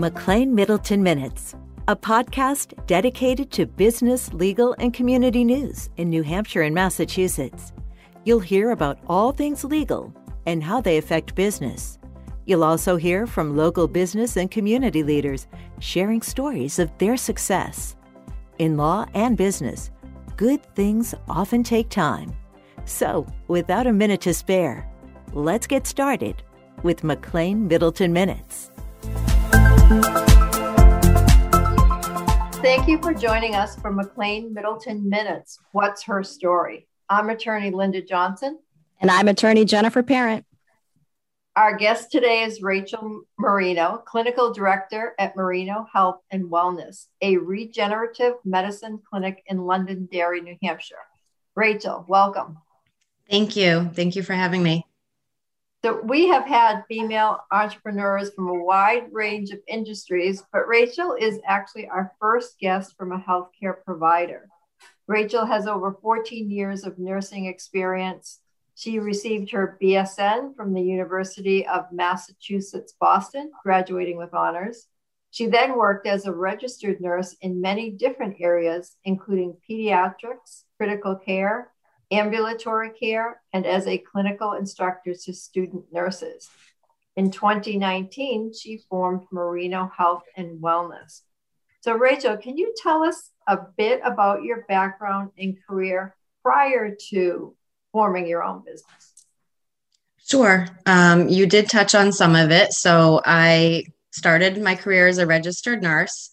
McLane Middleton Minutes, a podcast dedicated to business, legal, and community news in New Hampshire and Massachusetts. You'll hear about all things legal and how they affect business. You'll also hear from local business and community leaders sharing stories of their success. In law and business, good things often take time. So, without a minute to spare, let's get started with McLane Middleton Minutes. Thank you for joining us for McLane Middleton Minutes. What's her story? I'm attorney Linda Johnson. And I'm attorney Jennifer Parent. Our guest today is Rachel Marino, clinical director at Marino Health and Wellness, a regenerative medicine clinic in Londonderry, New Hampshire. Rachel, welcome. Thank you. Thank you for having me. So we have had female entrepreneurs from a wide range of industries, but Rachel is actually our first guest from a healthcare provider. Rachel has over 14 years of nursing experience. She received her BSN from the University of Massachusetts Boston, graduating with honors. She then worked as a registered nurse in many different areas, including pediatrics, critical care, ambulatory care, and as a clinical instructor to student nurses. In 2019, she formed Marino Health and Wellness. So, Rachel, can you tell us a bit about your background and career prior to forming your own business? Sure. Um, you did touch on some of it. So, I started my career as a registered nurse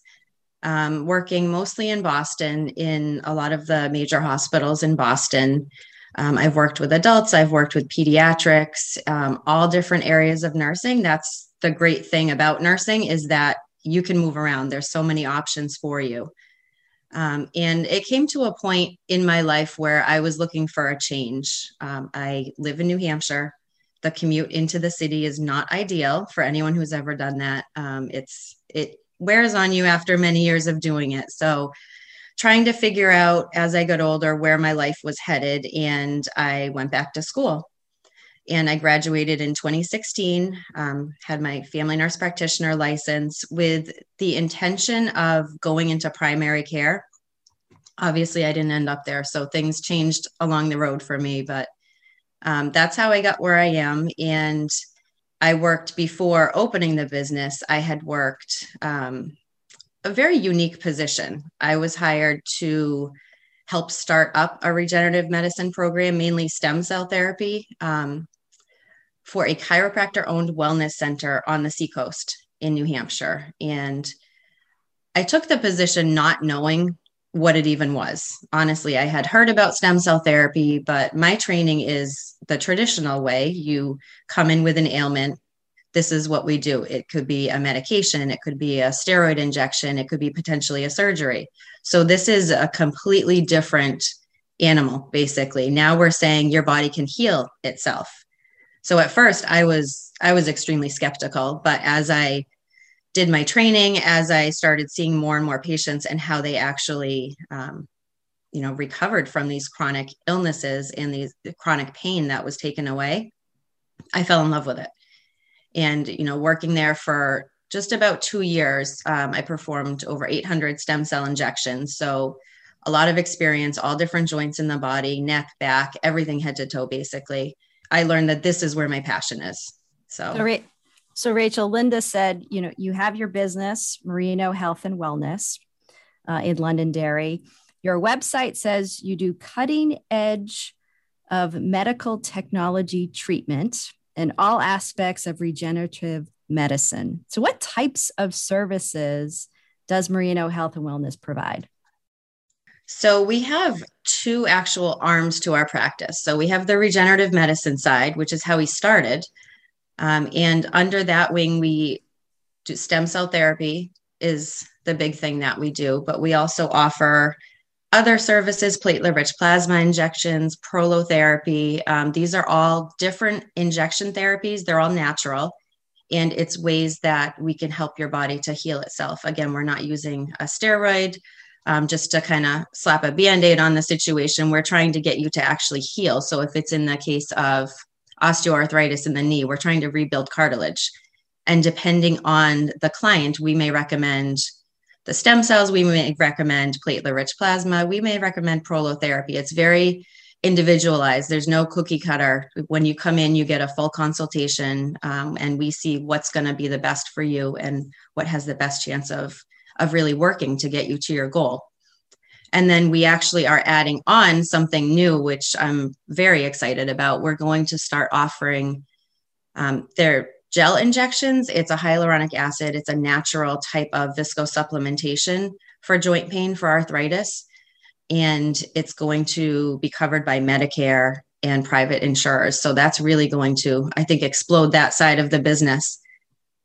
um, working mostly in Boston in a lot of the major hospitals in Boston. Um, I've worked with adults, I've worked with pediatrics, um, all different areas of nursing. That's the great thing about nursing is that you can move around. There's so many options for you. Um, and it came to a point in my life where I was looking for a change. Um, I live in New Hampshire. The commute into the city is not ideal for anyone who's ever done that. Um, it's it wears on you after many years of doing it. So, trying to figure out as I got older where my life was headed, and I went back to school. And I graduated in 2016, um, had my family nurse practitioner license with the intention of going into primary care. Obviously, I didn't end up there. So things changed along the road for me, but um, that's how I got where I am. And I worked before opening the business, I had worked um, a very unique position. I was hired to help start up a regenerative medicine program, mainly stem cell therapy, um, for a chiropractor owned wellness center on the seacoast in New Hampshire. And I took the position not knowing what it even was. Honestly, I had heard about stem cell therapy, but my training is the traditional way. You come in with an ailment. This is what we do. It could be a medication, it could be a steroid injection, it could be potentially a surgery. So, this is a completely different animal, basically. Now we're saying your body can heal itself. So, at first, I was I was extremely skeptical, but as I did my training, as I started seeing more and more patients and how they actually, um, you know, recovered from these chronic illnesses and these the chronic pain that was taken away, I fell in love with it. And you know, working there for just about two years, um, I performed over 800 stem cell injections. So a lot of experience, all different joints in the body, neck, back, everything head to toe, basically. I learned that this is where my passion is. So, so so, Rachel, Linda said, you know, you have your business, Marino Health and Wellness uh, in Londonderry. Your website says you do cutting edge of medical technology treatment and all aspects of regenerative medicine. So, what types of services does Marino Health and Wellness provide? So, we have two actual arms to our practice. So, we have the regenerative medicine side, which is how we started. Um, and under that wing, we do stem cell therapy is the big thing that we do, but we also offer other services, platelet rich plasma injections, prolotherapy. Um, these are all different injection therapies. They're all natural. And it's ways that we can help your body to heal itself. Again, we're not using a steroid um, just to kind of slap a band aid on the situation. We're trying to get you to actually heal. So if it's in the case of osteoarthritis in the knee. We're trying to rebuild cartilage. And depending on the client, we may recommend the stem cells, we may recommend platelet rich plasma, we may recommend prolotherapy. It's very individualized. There's no cookie cutter. When you come in, you get a full consultation, um, and we see what's going to be the best for you and what has the best chance of of really working to get you to your goal. And then we actually are adding on something new, which I'm very excited about. We're going to start offering um, their gel injections. It's a hyaluronic acid. It's a natural type of visco supplementation for joint pain for arthritis and it's going to be covered by Medicare and private insurers. So that's really going to, I think, explode that side of the business.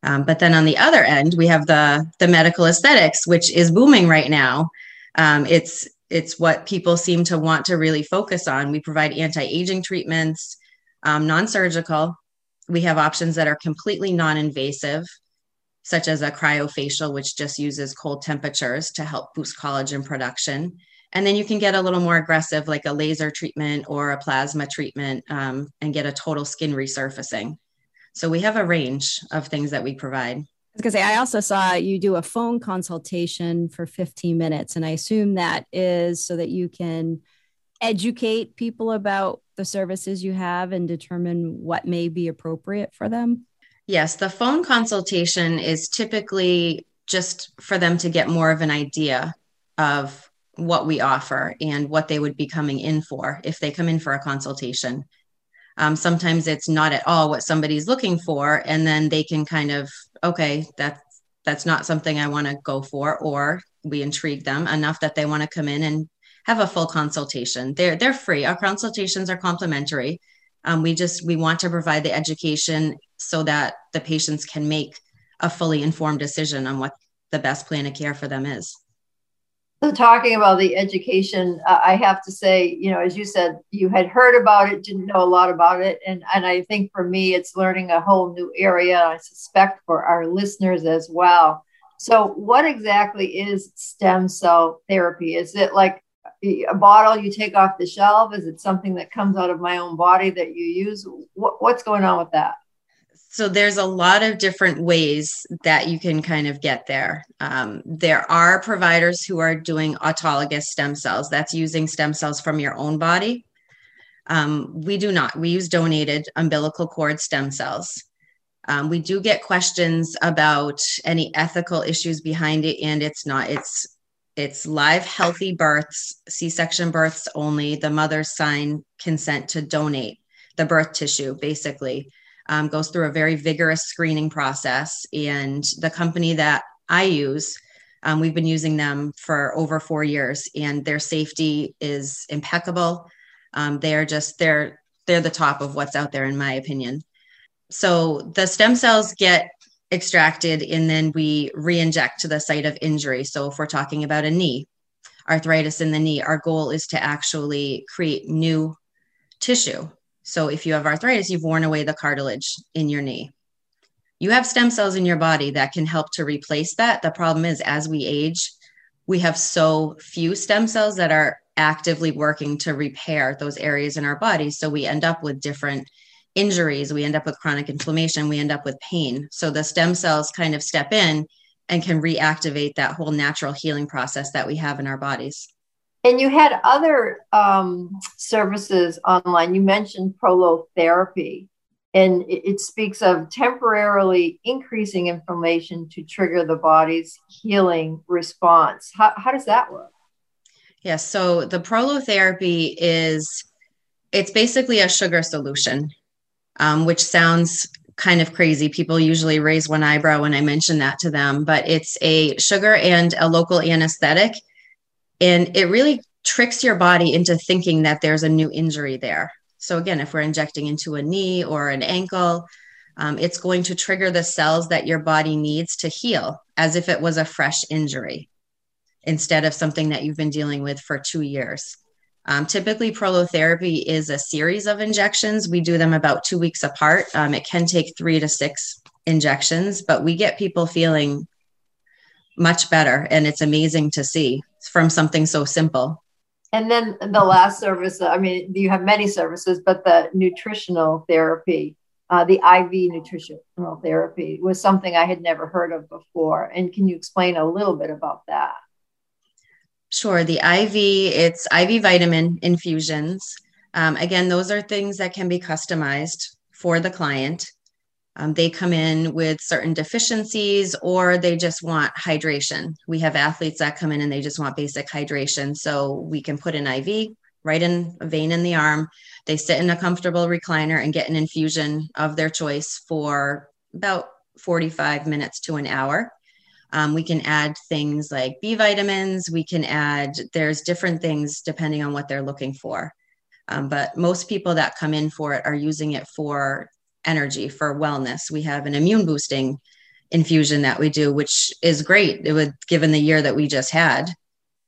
Um, but then on the other end, we have the the medical aesthetics, which is booming right now. Um, it's it's what people seem to want to really focus on. We provide anti-aging treatments, um, non-surgical. We have options that are completely non-invasive, such as a cryofacial, which just uses cold temperatures to help boost collagen production and then you can get a little more aggressive like a laser treatment or a plasma treatment um, and get a total skin resurfacing so we have a range of things that we provide was gonna say, I also saw you do a phone consultation for 15 minutes, and I assume that is so that you can educate people about the services you have and determine what may be appropriate for them. Yes, the phone consultation is typically just for them to get more of an idea of what we offer and what they would be coming in for if they come in for a consultation. Um, sometimes it's not at all what somebody's looking for, and then they can kind of okay, that's that's not something I want to go for, or we intrigue them enough that they want to come in and have a full consultation. They're they're free. Our consultations are complimentary. Um, we just we want to provide the education so that the patients can make a fully informed decision on what the best plan of care for them is. Talking about the education, uh, I have to say, you know, as you said, you had heard about it, didn't know a lot about it, and and I think for me, it's learning a whole new area. I suspect for our listeners as well. So, what exactly is stem cell therapy? Is it like a bottle you take off the shelf? Is it something that comes out of my own body that you use? What, what's going on with that? So there's a lot of different ways that you can kind of get there. Um, there are providers who are doing autologous stem cells. That's using stem cells from your own body. Um, we do not. We use donated umbilical cord stem cells. Um, we do get questions about any ethical issues behind it, and it's not. It's it's live, healthy births, C-section births only. The mothers sign consent to donate the birth tissue, basically um, goes through a very vigorous screening process. And the company that I use, um, we've been using them for over four years, and their safety is impeccable. Um, they're just they're they're the top of what's out there, in my opinion. So the stem cells get extracted, and then we re-inject to the site of injury. So if we're talking about a knee, arthritis in the knee, our goal is to actually create new tissue so if you have arthritis, you've worn away the cartilage in your knee. You have stem cells in your body that can help to replace that. The problem is, as we age, we have so few stem cells that are actively working to repair those areas in our body. So we end up with different injuries, we end up with chronic inflammation, we end up with pain. So the stem cells kind of step in and can reactivate that whole natural healing process that we have in our bodies. And you had other um, services online. You mentioned prolotherapy, and it, it, speaks of temporarily increasing inflammation to trigger the body's healing response. How, how does that work? Yes. Yeah, so the prolotherapy is it's basically a sugar solution, um, which sounds kind of crazy. People usually raise one eyebrow when I mention that to them, but it's a sugar and a local anesthetic and it really tricks your body into thinking that there's a new injury there. So, again, if we're injecting into a knee or an ankle, um, it's going to trigger the cells that your body needs to heal as if it was a fresh injury instead of something that you've been dealing with for two years. Um, typically, prolotherapy is a series of injections. We do them about two weeks apart. Um, it can take three to six injections, but we get people feeling much better, and it's amazing to see from something so simple. And then the last service, I mean, you have many services, but the nutritional therapy. uh, the IV nutritional therapy was something I had never heard of before. And can you explain a little bit about that? Sure. The IV, it's IV vitamin infusions. Um, again, those are things that can be customized for the client. Um, they come in with certain deficiencies or they just want hydration. We have athletes that come in and they just want basic hydration. So we can put an IV right in a vein in the arm. They sit in a comfortable recliner and get an infusion of their choice for about 45 minutes to an hour. Um, we can add things like B vitamins. We can add, there's different things depending on what they're looking for. Um, but most people that come in for it are using it for energy, for wellness. We have an immune boosting infusion that we do, which is great. It would, given the year that we just had,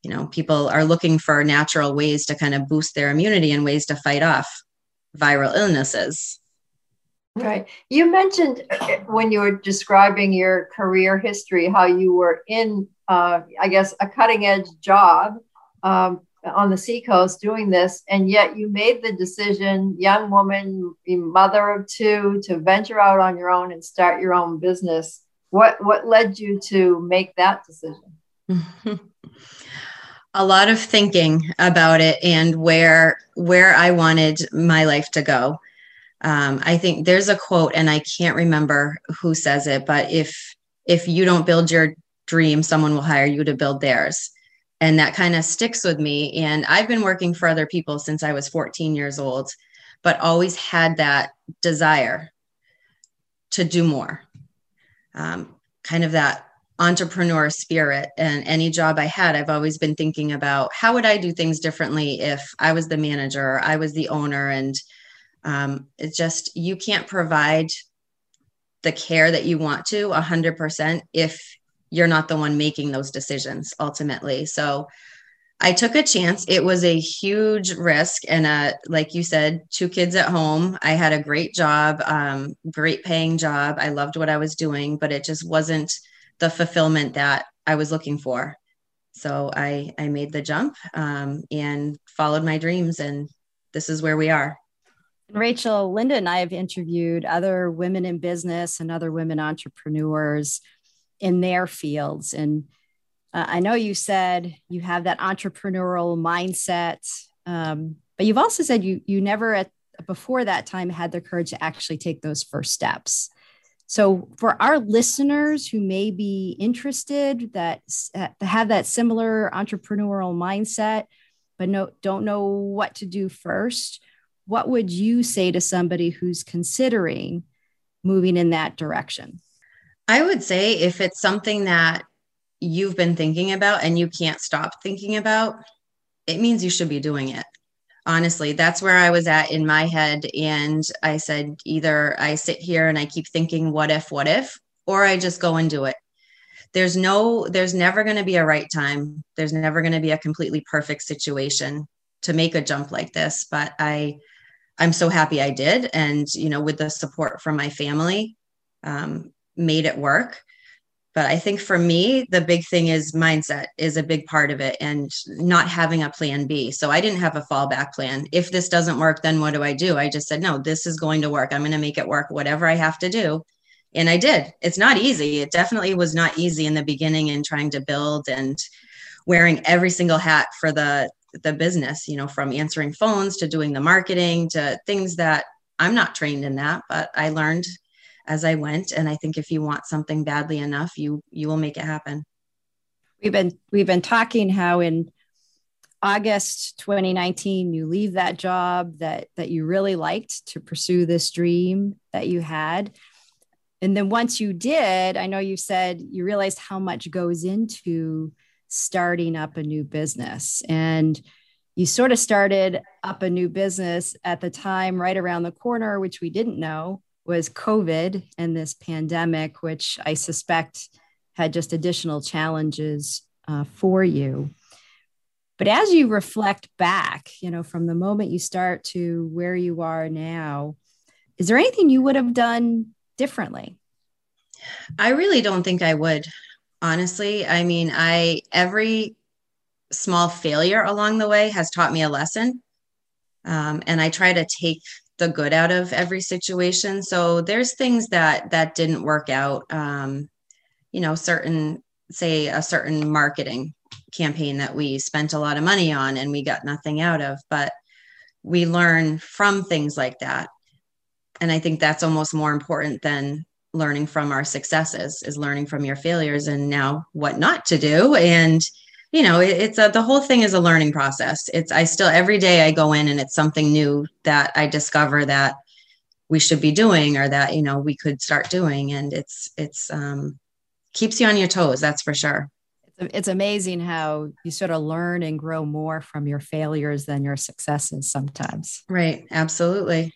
you know, people are looking for natural ways to kind of boost their immunity and ways to fight off viral illnesses. Right. You mentioned when you were describing your career history how you were in, uh, I guess, a cutting edge job um, on the seacoast doing this, and yet you made the decision, young woman, mother of two, to venture out on your own and start your own business. What what led you to make that decision? a lot of thinking about it and where where I wanted my life to go. Um, I think there's a quote, and I can't remember who says it, but if if you don't build your dream, someone will hire you to build theirs and that kind of sticks with me. And i've been working for other people since i was 14 years old but always had that desire to do more. Um, kind of that entrepreneur spirit. And any job i had i've always been thinking about how would i do things differently if i was the manager i was the owner? And um, it's just you can't provide the care that you want to 100% if you're not the one making those decisions ultimately. So I took a chance. It was a huge risk. And uh, like you said, two kids at home. I had a great job, um, great paying job. I loved what I was doing, but it just wasn't the fulfillment that I was looking for. So I, I made the jump um, and followed my dreams. And this is where we are. Rachel, Linda and I have interviewed other women in business and other women entrepreneurs in their fields. And uh, I know you said you have that entrepreneurial mindset, um, but you've also said you you never at before that time had the courage to actually take those first steps. So for our listeners who may be interested that uh, have that similar entrepreneurial mindset, but no, don't know what to do first, what would you say to somebody who's considering moving in that direction? I would say if it's something that you've been thinking about and you can't stop thinking about, it means you should be doing it. Honestly, that's where I was at in my head. And I said, either I sit here and I keep thinking, what if, what if, or I just go and do it. There's no, there's never going to be a right time. There's never going to be a completely perfect situation to make a jump like this. But I, I'm so happy I did. And, you know, with the support from my family, um, made it work. But i think for me the big thing is mindset is a big part of it and not having a plan b. So i didn't have a fallback plan. If this doesn't work then what do i do? I just said no this is going to work. I'm going to make it work whatever i have to do. And i did. It's not easy. It definitely was not easy in the beginning in trying to build and wearing every single hat for the the business you know from answering phones to doing the marketing to things that i'm not trained in that but i learned as I went. And I think if you want something badly enough, you you will make it happen. We've been we've been talking how in August 2019 you leave that job that that you really liked to pursue this dream that you had. And then once you did, I know you said you realized how much goes into starting up a new business and you sort of started up a new business at the time right around the corner which we didn't know was COVID and this pandemic, which I suspect had just additional challenges uh, for you. But as you reflect back, you know, from the moment you start to where you are now, is there anything you would have done differently? I really don't think I would. Honestly, I mean, I every small failure along the way has taught me a lesson. Um, and I try to take the good out of every situation. So there's things that that didn't work out. Um, you know, certain say a certain marketing campaign that we spent a lot of money on and we got nothing out of, but we learn from things like that. And I think that's almost more important than learning from our successes is learning from your failures and now what not to do and you know it, it's a the whole thing is a learning process. It's i still every day i go in and it's something new that i discover that we should be doing or that you know we could start doing. And it's it's um keeps you on your toes that's for sure. It's amazing how you sort of learn and grow more from your failures than your successes sometimes. Right. Absolutely.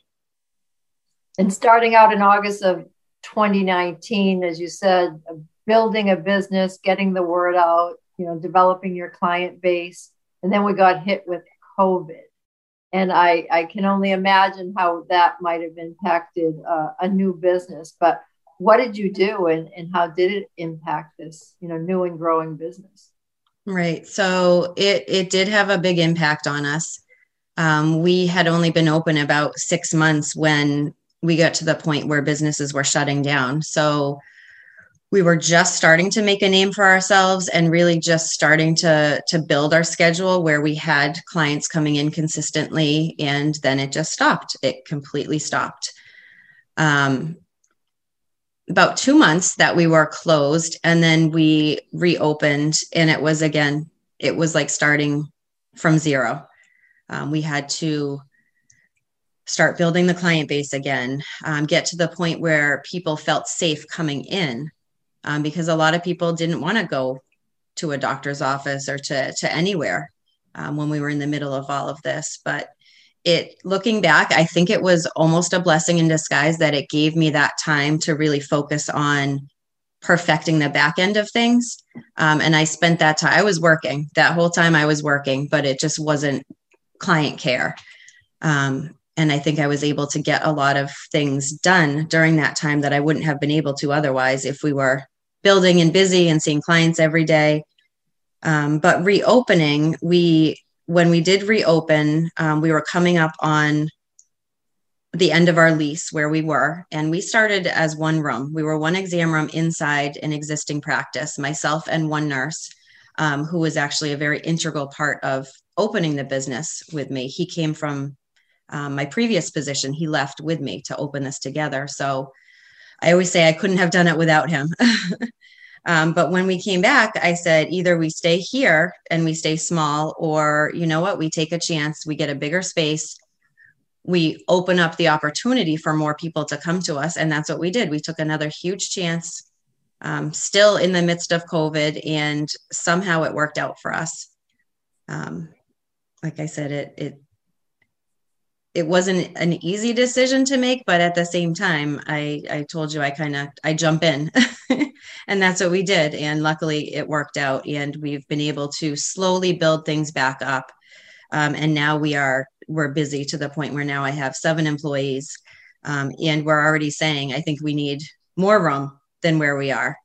And starting out in august of 2019 as you said building a business getting the word out you know, developing your client base. And then we got hit with COVID. And I, I can only imagine how that might have impacted uh, a new business. But what did you do and, and how did it impact this, you know, new and growing business? Right. So it, it did have a big impact on us. Um, we had only been open about six months when we got to the point where businesses were shutting down. So we were just starting to make a name for ourselves and really just starting to to build our schedule where we had clients coming in consistently and then it just stopped. It completely stopped. Um, about two months that we were closed and then we reopened and it was again it was like starting from zero. Um, we had to start building the client base again um, get to the point where people felt safe coming in um, because a lot of people didn't want to go to a doctor's office or to, to anywhere um, when we were in the middle of all of this. But it looking back, I think it was almost a blessing in disguise that it gave me that time to really focus on perfecting the back end of things. Um, and I spent that time, I was working that whole time I was working, but it just wasn't client care. Um, and I think I was able to get a lot of things done during that time that I wouldn't have been able to otherwise if we were building and busy and seeing clients every day. Um, but reopening, we when we did reopen, um, we were coming up on the end of our lease where we were, and we started as one room. We were one exam room inside an existing practice, myself and one nurse, um, who was actually a very integral part of opening the business with me. He came from um, my previous position. He left with me to open this together. So I always say I couldn't have done it without him. um, but when we came back, I said either we stay here and we stay small, or you know what, we take a chance, we get a bigger space, we open up the opportunity for more people to come to us. And that's what we did. We took another huge chance, um, still in the midst of COVID, and somehow it worked out for us. Um, like I said, it, it it wasn't an easy decision to make but at the same time i i told you i kind of i jump in. And that's what we did. And luckily it worked out. And we've been able to slowly build things back up. Um, and now we are we're busy to the point where now i have seven employees. Um, and we're already saying i think we need more room than where we are.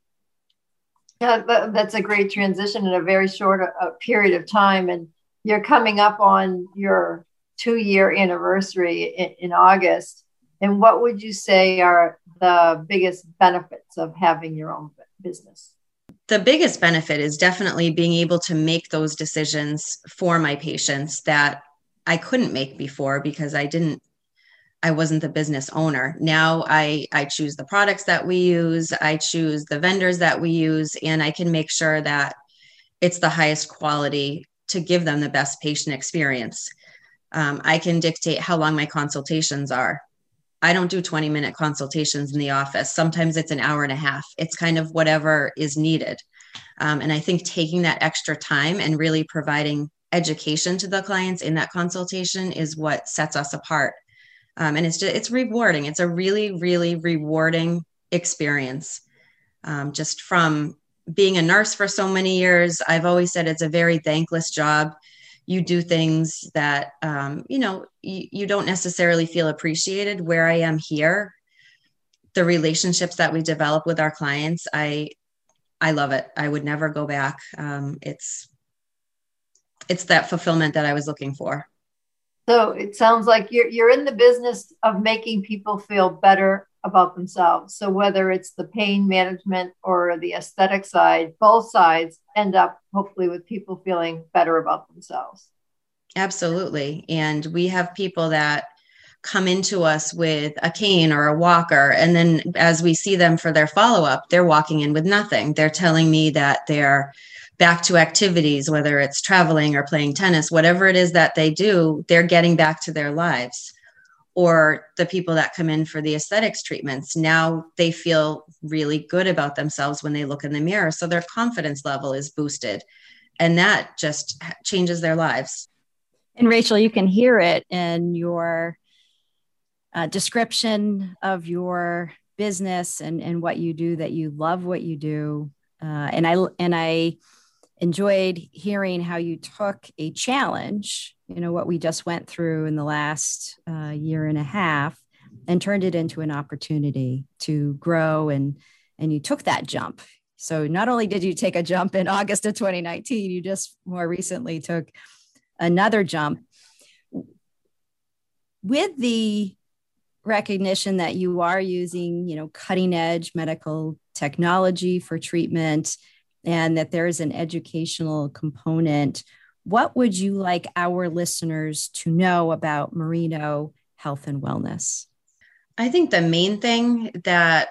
Yeah that's a great transition in a very short uh, period of time. And you're coming up on your two year anniversary in, in August. And what would you say are the biggest benefits of having your own business? The biggest benefit is definitely being able to make those decisions for my patients that I couldn't make before because I didn't I wasn't the business owner. Now I I choose the products that we use, I choose the vendors that we use and I can make sure that it's the highest quality to give them the best patient experience um, I can dictate how long my consultations are. I don't do 20 minute consultations in the office. Sometimes it's an hour and a half. It's kind of whatever is needed. Um, and I think taking that extra time and really providing education to the clients in that consultation is what sets us apart. Um, and it's just, it's rewarding. It's a really, really rewarding experience. Um, just from being a nurse for so many years, I've always said it's a very thankless job you do things that um, you know you, you don't necessarily feel appreciated. Where i am here the relationships that we develop with our clients i i love it. I would never go back. Um, it's it's that fulfillment that i was looking for. So it sounds like you're you're in the business of making people feel better about themselves. So whether it's the pain management or the aesthetic side, both sides end up hopefully with people feeling better about themselves. Absolutely. And we have people that come into us with a cane or a walker. And then as we see them for their follow up, they're walking in with nothing. They're telling me that they're back to activities, whether it's traveling or playing tennis, whatever it is that they do, they're getting back to their lives. Or the people that come in for the aesthetics treatments, now they feel really good about themselves when they look in the mirror. So their confidence level is boosted. And that just changes their lives. And Rachel, you can hear it in your uh, description of your business and, and what you do that you love what you do. Uh, and I and I enjoyed hearing how you took a challenge, you know, what we just went through in the last uh, year and a half, and turned it into an opportunity to grow and and you took that jump. So not only did you take a jump in August of 2019, you just more recently took another jump. With the recognition that you are using, you know, cutting edge medical technology for treatment and that there is an educational component. What would you like our listeners to know about Marino health and wellness? I think the main thing that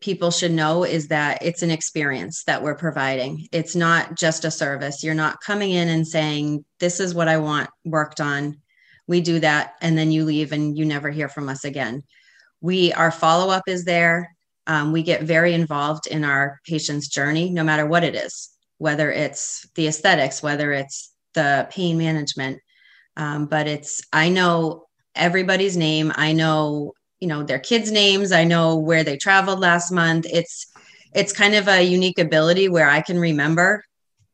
people should know is that it's an experience that we're providing. It's not just a service. You're not coming in and saying, This is what I want worked on. We do that, and then you leave and you never hear from us again. We, our follow up is there. Um, we get very involved in our patient's journey, no matter what it is, whether it's the aesthetics, whether it's the pain management. Um, but it's, I know everybody's name. I know, you know, their kids' names. I know where they traveled last month. It's, it's kind of a unique ability where I can remember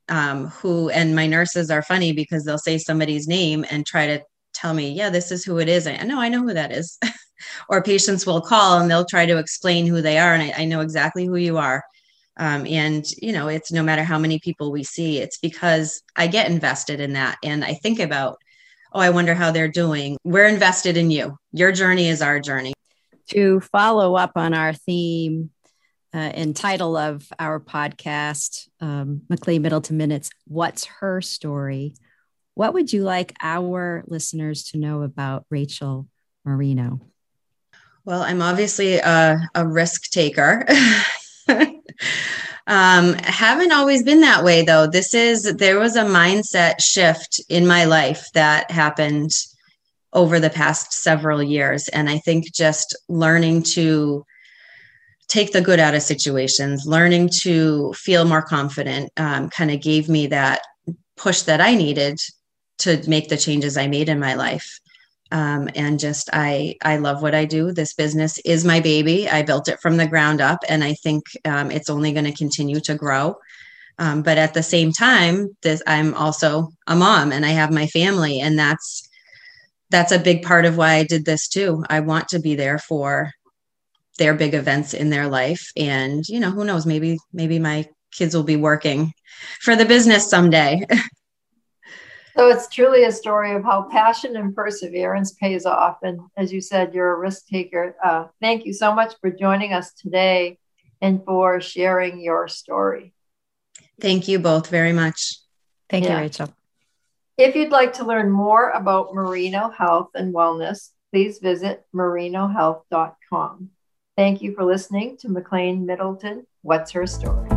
um, who, and my nurses are funny because they'll say somebody's name and try to tell me, yeah, this is who it is. I know, I know who that is. or patients will call and they'll try to explain who they are and i, I know exactly who you are. Um, and you know it's no matter how many people we see it's because i get invested in that and i think about oh i wonder how they're doing. We're invested in you. Your journey is our journey. To follow up on our theme uh, and title of our podcast um, mclane middleton minutes what's her story what would you like our listeners to know about rachel marino well, I'm obviously a, a risk taker. um, haven't always been that way though. This is there was a mindset shift in my life that happened over the past several years, and I think just learning to take the good out of situations, learning to feel more confident, um, kind of gave me that push that I needed to make the changes I made in my life um, and just I I love what I do. This business is my baby. I built it from the ground up, and I think um, it's only going to continue to grow. Um, but at the same time, this I'm also a mom, and I have my family, and that's that's a big part of why I did this too. I want to be there for their big events in their life, and you know who knows maybe maybe my kids will be working for the business someday. So it's truly a story of how passion and perseverance pays off. And as you said, you're a risk taker. Uh, thank you so much for joining us today and for sharing your story. Thank you both very much. Thank yeah. you, Rachel. If you'd like to learn more about Marino Health and Wellness, please visit marinohealth.com. Thank you for listening to McLane Middleton. What's her story?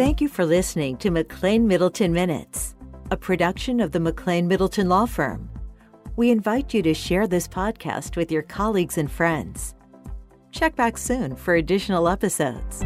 Thank you for listening to McLane Middleton Minutes, a production of the McLane Middleton Law Firm. We invite you to share this podcast with your colleagues and friends. Check back soon for additional episodes.